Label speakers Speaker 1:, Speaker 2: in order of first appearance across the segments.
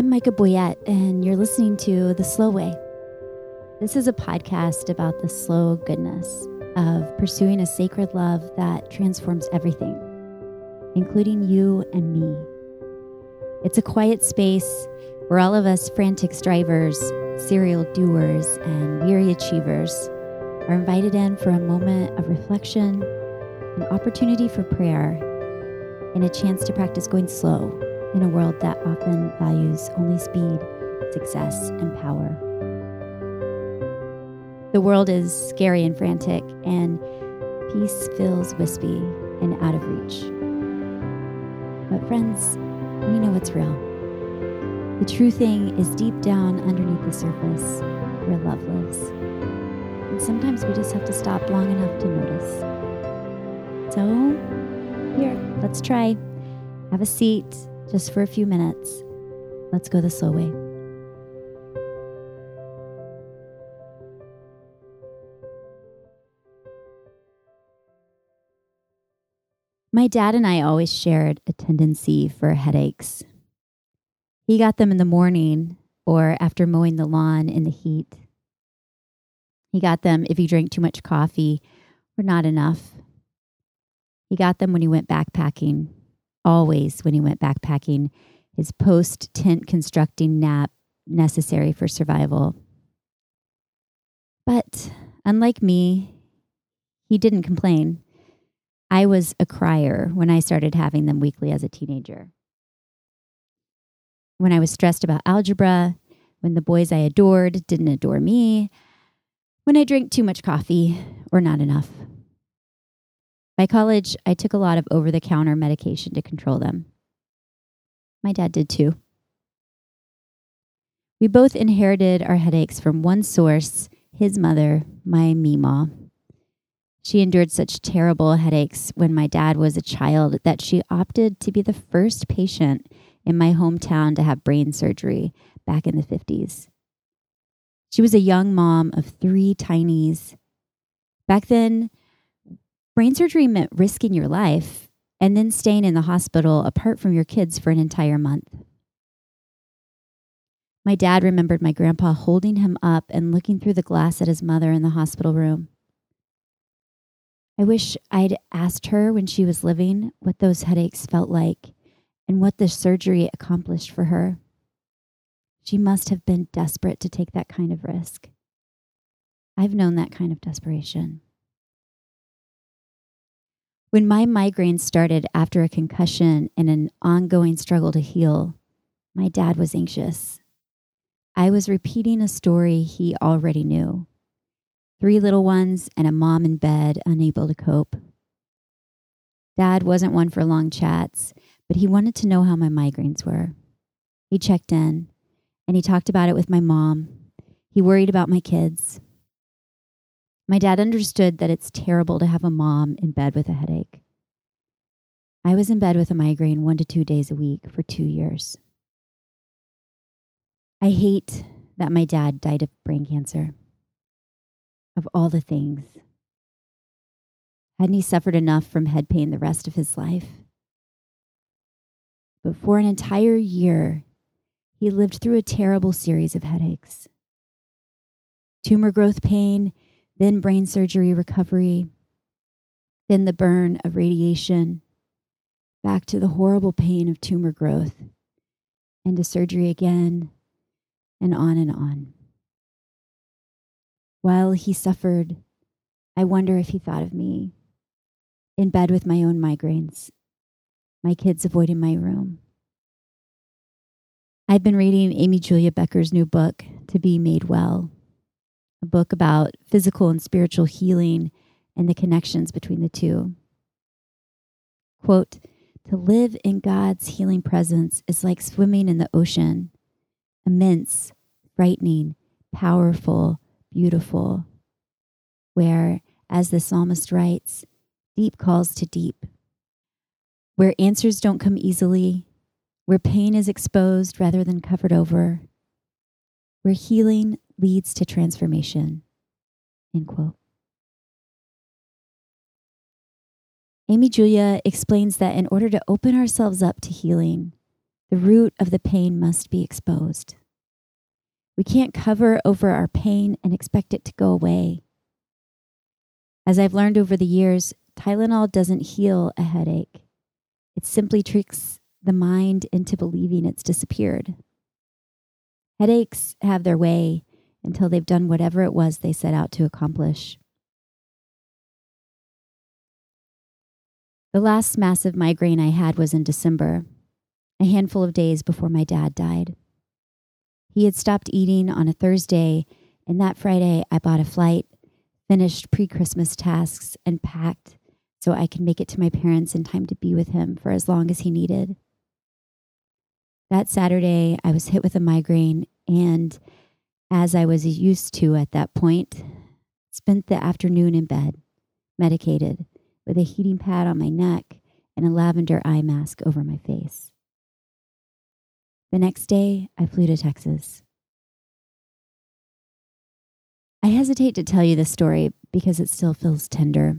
Speaker 1: I'm Micha Boyett, and you're listening to The Slow Way. This is a podcast about the slow goodness of pursuing a sacred love that transforms everything, including you and me. It's a quiet space where all of us frantic strivers, serial doers, and weary achievers are invited in for a moment of reflection, an opportunity for prayer, and a chance to practice going slow in a world that often values only speed, success, and power. The world is scary and frantic, and peace feels wispy and out of reach. But, friends, we know it's real. The true thing is deep down underneath the surface where love lives. And sometimes we just have to stop long enough to notice. So, here, let's try. Have a seat just for a few minutes. Let's go the slow way. My dad and I always shared a tendency for headaches. He got them in the morning or after mowing the lawn in the heat. He got them if he drank too much coffee or not enough. He got them when he went backpacking, always when he went backpacking, his post tent constructing nap necessary for survival. But unlike me, he didn't complain. I was a crier when I started having them weekly as a teenager. When I was stressed about algebra, when the boys I adored didn't adore me, when I drank too much coffee or not enough. By college, I took a lot of over the counter medication to control them. My dad did too. We both inherited our headaches from one source his mother, my Meemaw. She endured such terrible headaches when my dad was a child that she opted to be the first patient in my hometown to have brain surgery back in the 50s. She was a young mom of three tinies. Back then, brain surgery meant risking your life and then staying in the hospital apart from your kids for an entire month. My dad remembered my grandpa holding him up and looking through the glass at his mother in the hospital room. I wish I'd asked her when she was living what those headaches felt like and what the surgery accomplished for her. She must have been desperate to take that kind of risk. I've known that kind of desperation. When my migraine started after a concussion and an ongoing struggle to heal, my dad was anxious. I was repeating a story he already knew three little ones, and a mom in bed, unable to cope. Dad wasn't one for long chats, but he wanted to know how my migraines were. He checked in and he talked about it with my mom. He worried about my kids. My dad understood that it's terrible to have a mom in bed with a headache. I was in bed with a migraine one to two days a week for two years. I hate that my dad died of brain cancer of all the things. Hadn't he suffered enough from head pain the rest of his life? But for an entire year, he lived through a terrible series of headaches tumor growth pain, then brain surgery recovery, then the burn of radiation, back to the horrible pain of tumor growth, and to surgery again, and on and on. While he suffered, I wonder if he thought of me in bed with my own migraines, my kids avoiding my room. I've been reading Amy Julia Becker's new book, To Be Made Well, a book about physical and spiritual healing and the connections between the two. Quote, to live in God's healing presence is like swimming in the ocean, immense, frightening, powerful, beautiful, where, as the psalmist writes, deep calls to deep, where answers don't come easily, where pain is exposed rather than covered over, where healing leads to transformation. End quote. Amy Julia explains that in order to open ourselves up to healing, the root of the pain must be exposed. We can't cover over our pain and expect it to go away. As I've learned over the years, Tylenol doesn't heal a headache. It simply tricks the mind into believing it's disappeared. Headaches have their way until they've done whatever it was they set out to accomplish. The last massive migraine I had was in December, a handful of days before my dad died. He had stopped eating on a Thursday, and that Friday I bought a flight, finished pre Christmas tasks, and packed so I could make it to my parents in time to be with him for as long as he needed. That Saturday, I was hit with a migraine, and as I was used to at that point, spent the afternoon in bed, medicated, with a heating pad on my neck and a lavender eye mask over my face. The next day, I flew to Texas. I hesitate to tell you this story because it still feels tender,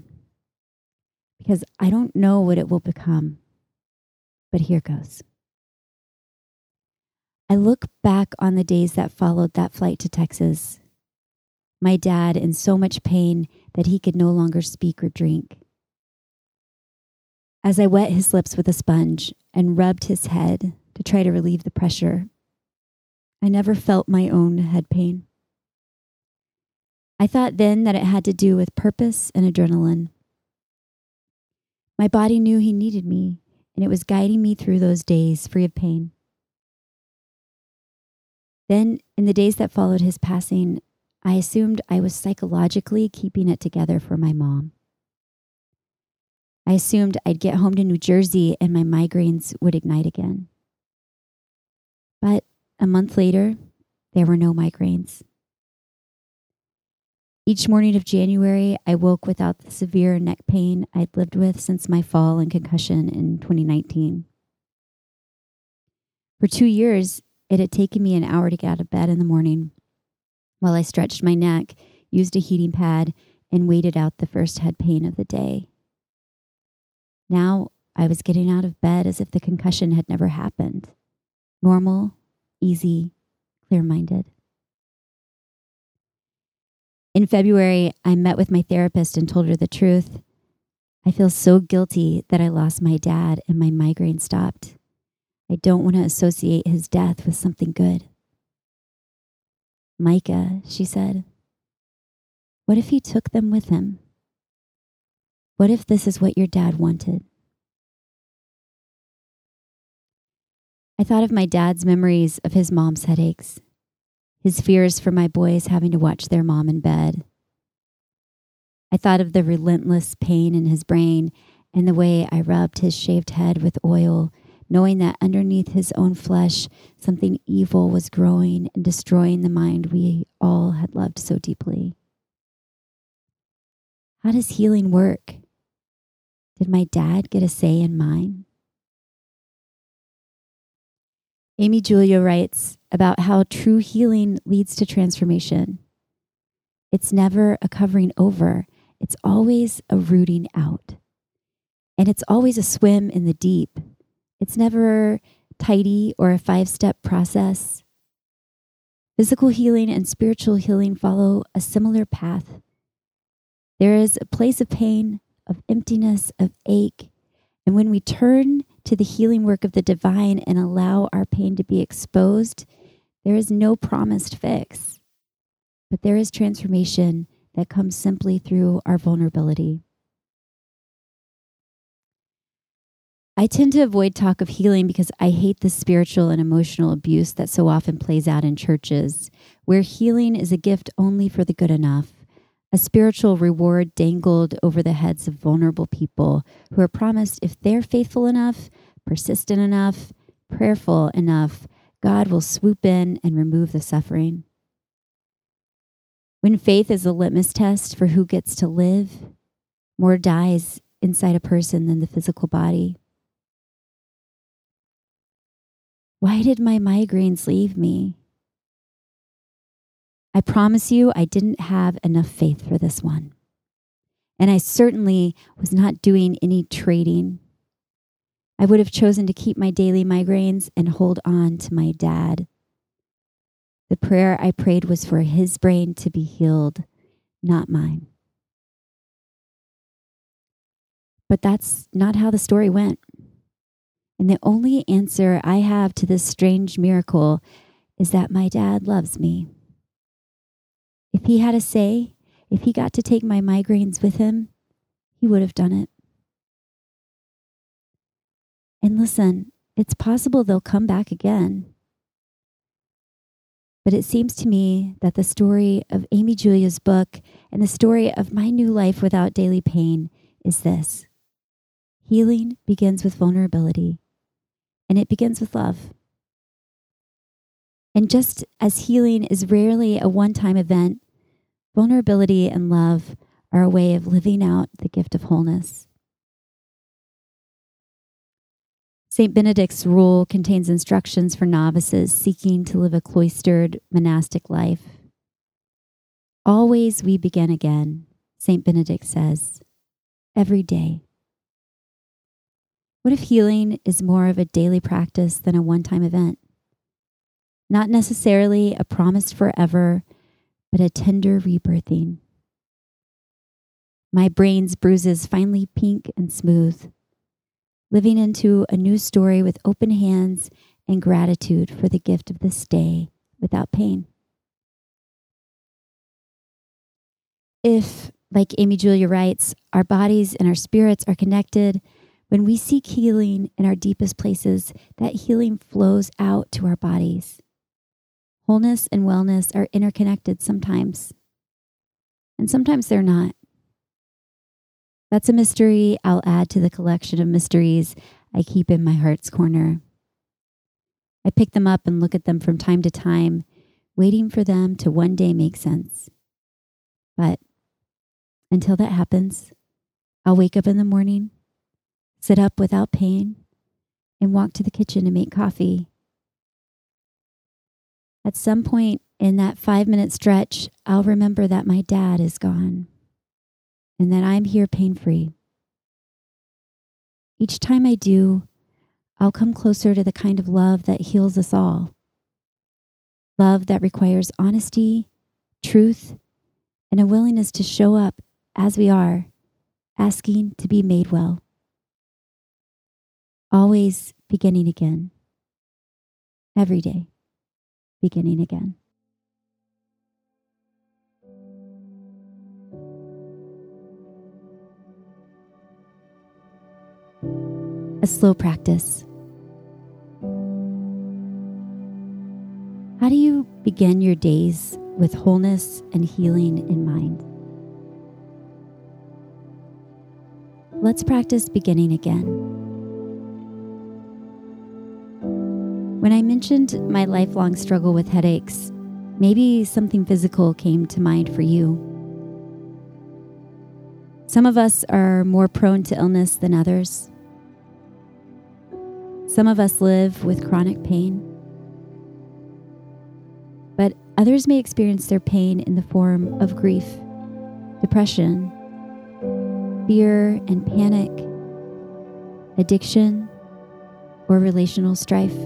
Speaker 1: because I don't know what it will become. But here goes. I look back on the days that followed that flight to Texas. My dad in so much pain that he could no longer speak or drink. As I wet his lips with a sponge and rubbed his head to try to relieve the pressure. I never felt my own head pain. I thought then that it had to do with purpose and adrenaline. My body knew he needed me, and it was guiding me through those days free of pain. Then, in the days that followed his passing, I assumed I was psychologically keeping it together for my mom. I assumed I'd get home to New Jersey and my migraines would ignite again. But a month later, there were no migraines. Each morning of January, I woke without the severe neck pain I'd lived with since my fall and concussion in 2019. For two years, it had taken me an hour to get out of bed in the morning while I stretched my neck, used a heating pad, and waited out the first head pain of the day. Now I was getting out of bed as if the concussion had never happened normal, easy, clear minded. In February, I met with my therapist and told her the truth. I feel so guilty that I lost my dad and my migraine stopped. I don't want to associate his death with something good. Micha, she said, what if he took them with him? What if this is what your dad wanted? I thought of my dad's memories of his mom's headaches, his fears for my boys having to watch their mom in bed. I thought of the relentless pain in his brain and the way I rubbed his shaved head with oil, knowing that underneath his own flesh, something evil was growing and destroying the mind we all had loved so deeply. How does healing work? Did my dad get a say in mine? Amy Julia writes about how true healing leads to transformation. It's never a covering over, it's always a rooting out. And it's always a swim in the deep. It's never tidy or a five step process. Physical healing and spiritual healing follow a similar path. There is a place of pain, of emptiness, of ache. And when we turn to the healing work of the divine and allow our pain to be exposed, there is no promised fix. But there is transformation that comes simply through our vulnerability. I tend to avoid talk of healing because I hate the spiritual and emotional abuse that so often plays out in churches, where healing is a gift only for the good enough, a spiritual reward dangled over the heads of vulnerable people who are promised if they're faithful enough, persistent enough, prayerful enough, God will swoop in and remove the suffering. When faith is a litmus test for who gets to live, more dies inside a person than the physical body. Why did my migraines leave me? I promise you, I didn't have enough faith for this one. And I certainly was not doing any trading. I would have chosen to keep my daily migraines and hold on to my dad. The prayer I prayed was for his brain to be healed, not mine. But that's not how the story went. And the only answer I have to this strange miracle is that my dad loves me. If he had a say, if he got to take my migraines with him, he would have done it. And listen, it's possible they'll come back again. But it seems to me that the story of Amy Julia's book and the story of my new life without daily pain is this healing begins with vulnerability, and it begins with love. And just as healing is rarely a one time event, vulnerability and love are a way of living out the gift of wholeness. St. Benedict's rule contains instructions for novices seeking to live a cloistered monastic life. Always we begin again, St. Benedict says, every day. What if healing is more of a daily practice than a one time event? Not necessarily a promised forever, but a tender rebirthing. My brain's bruises finally pink and smooth living into a new story with open hands and gratitude for the gift of this day without pain. If, like Amy Julia writes, our bodies and our spirits are connected, when we seek healing in our deepest places, that healing flows out to our bodies. Wholeness and wellness are interconnected sometimes, and sometimes they're not. That's a mystery I'll add to the collection of mysteries I keep in my heart's corner. I pick them up and look at them from time to time, waiting for them to one day make sense. But until that happens, I'll wake up in the morning, sit up without pain, and walk to the kitchen to make coffee. At some point in that five minute stretch, I'll remember that my dad is gone and that I'm here pain free. Each time I do, I'll come closer to the kind of love that heals us all. Love that requires honesty, truth, and a willingness to show up as we are, asking to be made well. Always beginning again. Every day, beginning again. a slow practice. How do you begin your days with wholeness and healing in mind? Let's practice beginning again. When I mentioned my lifelong struggle with headaches, maybe something physical came to mind for you. Some of us are more prone to illness than others. Some of us live with chronic pain, but others may experience their pain in the form of grief, depression, fear and panic, addiction, or relational strife.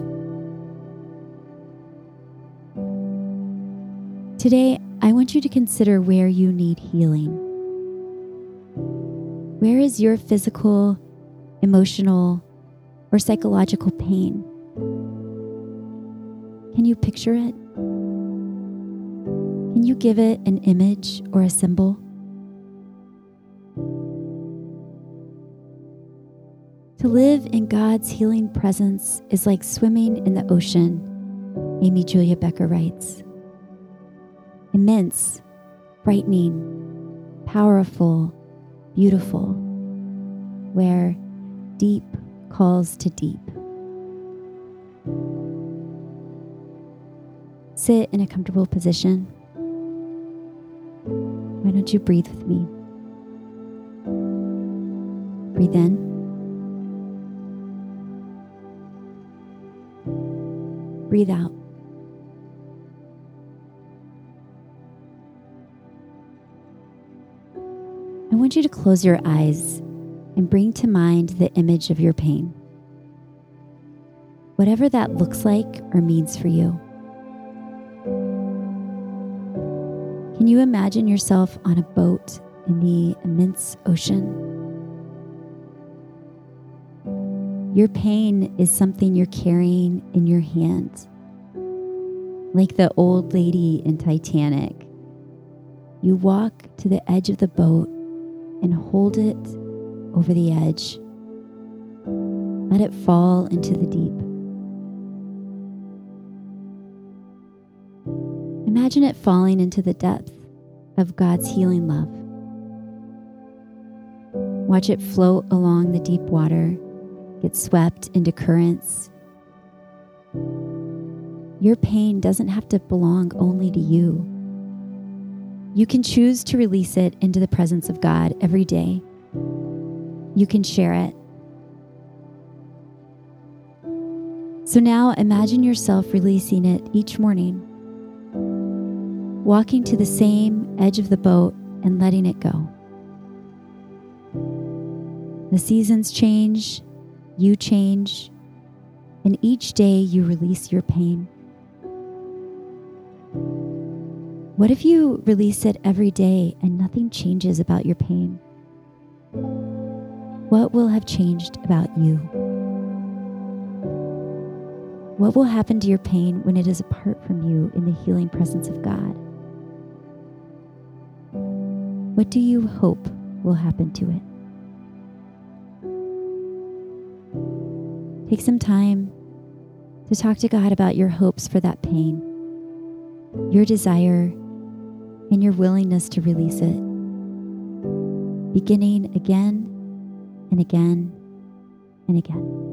Speaker 1: Today, I want you to consider where you need healing. Where is your physical, emotional, or psychological pain. Can you picture it? Can you give it an image or a symbol? To live in God's healing presence is like swimming in the ocean, Amy Julia Becker writes. Immense, frightening, powerful, beautiful, where deep calls to deep. Sit in a comfortable position. Why don't you breathe with me? Breathe in. Breathe out. You to close your eyes and bring to mind the image of your pain. whatever that looks like or means for you. Can you imagine yourself on a boat in the immense ocean? Your pain is something you're carrying in your hand. Like the old lady in Titanic, you walk to the edge of the boat and hold it over the edge. Let it fall into the deep. Imagine it falling into the depth of God's healing love. Watch it float along the deep water, get swept into currents. Your pain doesn't have to belong only to you. You can choose to release it into the presence of God every day. You can share it. So now imagine yourself releasing it each morning, walking to the same edge of the boat and letting it go. The seasons change, you change, and each day you release your pain. What if you release it every day and nothing changes about your pain? What will have changed about you? What will happen to your pain when it is apart from you in the healing presence of God? What do you hope will happen to it? Take some time to talk to God about your hopes for that pain, your desire, and your willingness to release it, beginning again and again and again.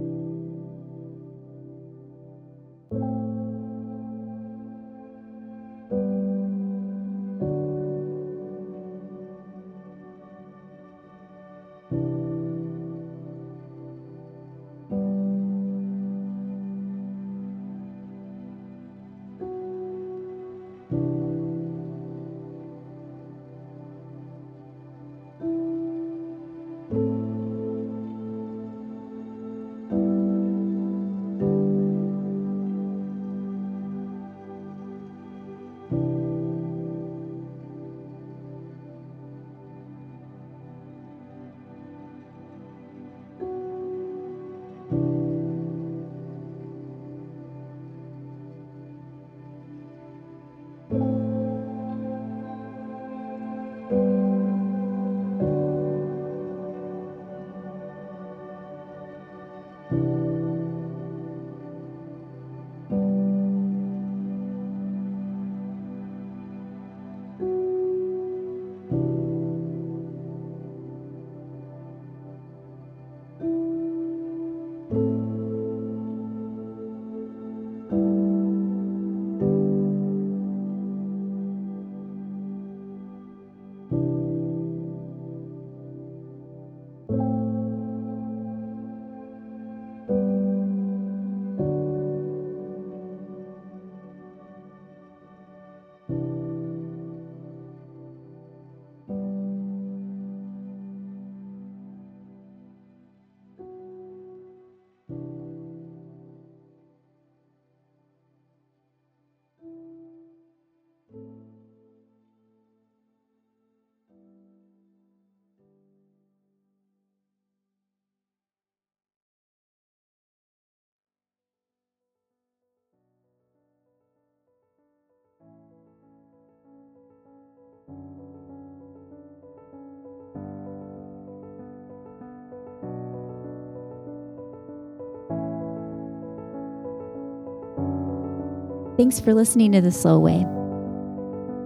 Speaker 1: Thanks for listening to The Slow Way.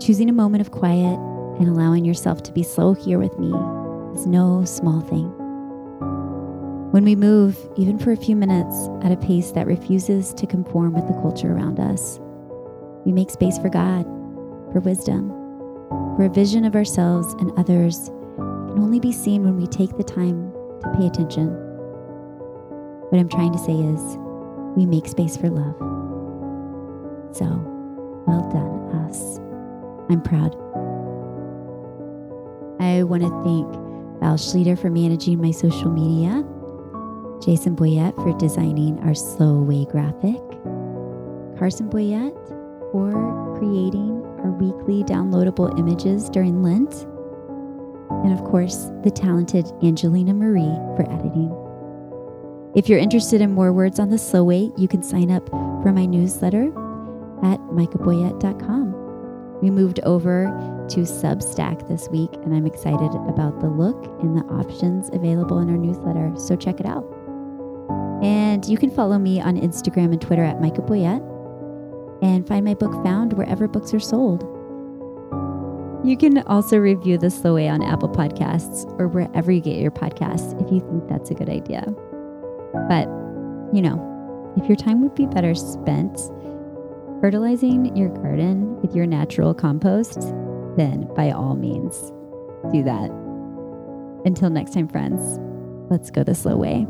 Speaker 1: Choosing a moment of quiet and allowing yourself to be slow here with me is no small thing. When we move, even for a few minutes, at a pace that refuses to conform with the culture around us, we make space for God, for wisdom, for a vision of ourselves and others can only be seen when we take the time to pay attention. What I'm trying to say is, we make space for love. So, well done, us. I'm proud. I want to thank Val Schleter for managing my social media. Jason Boyett for designing our slow way graphic, Carson Boyett for creating our weekly downloadable images during Lent, and of course, the talented Angelina Marie for editing. If you're interested in more words on the slow way, you can sign up for my newsletter at michaboyett.com. We moved over to Substack this week, and I'm excited about the look and the options available in our newsletter, so check it out. And you can follow me on Instagram and Twitter at Micha Boyett and find my book found wherever books are sold. You can also review The Slow Way on Apple Podcasts or wherever you get your podcasts if you think that's a good idea. But, you know, if your time would be better spent fertilizing your garden with your natural compost, then by all means, do that. Until next time, friends, let's go the slow way.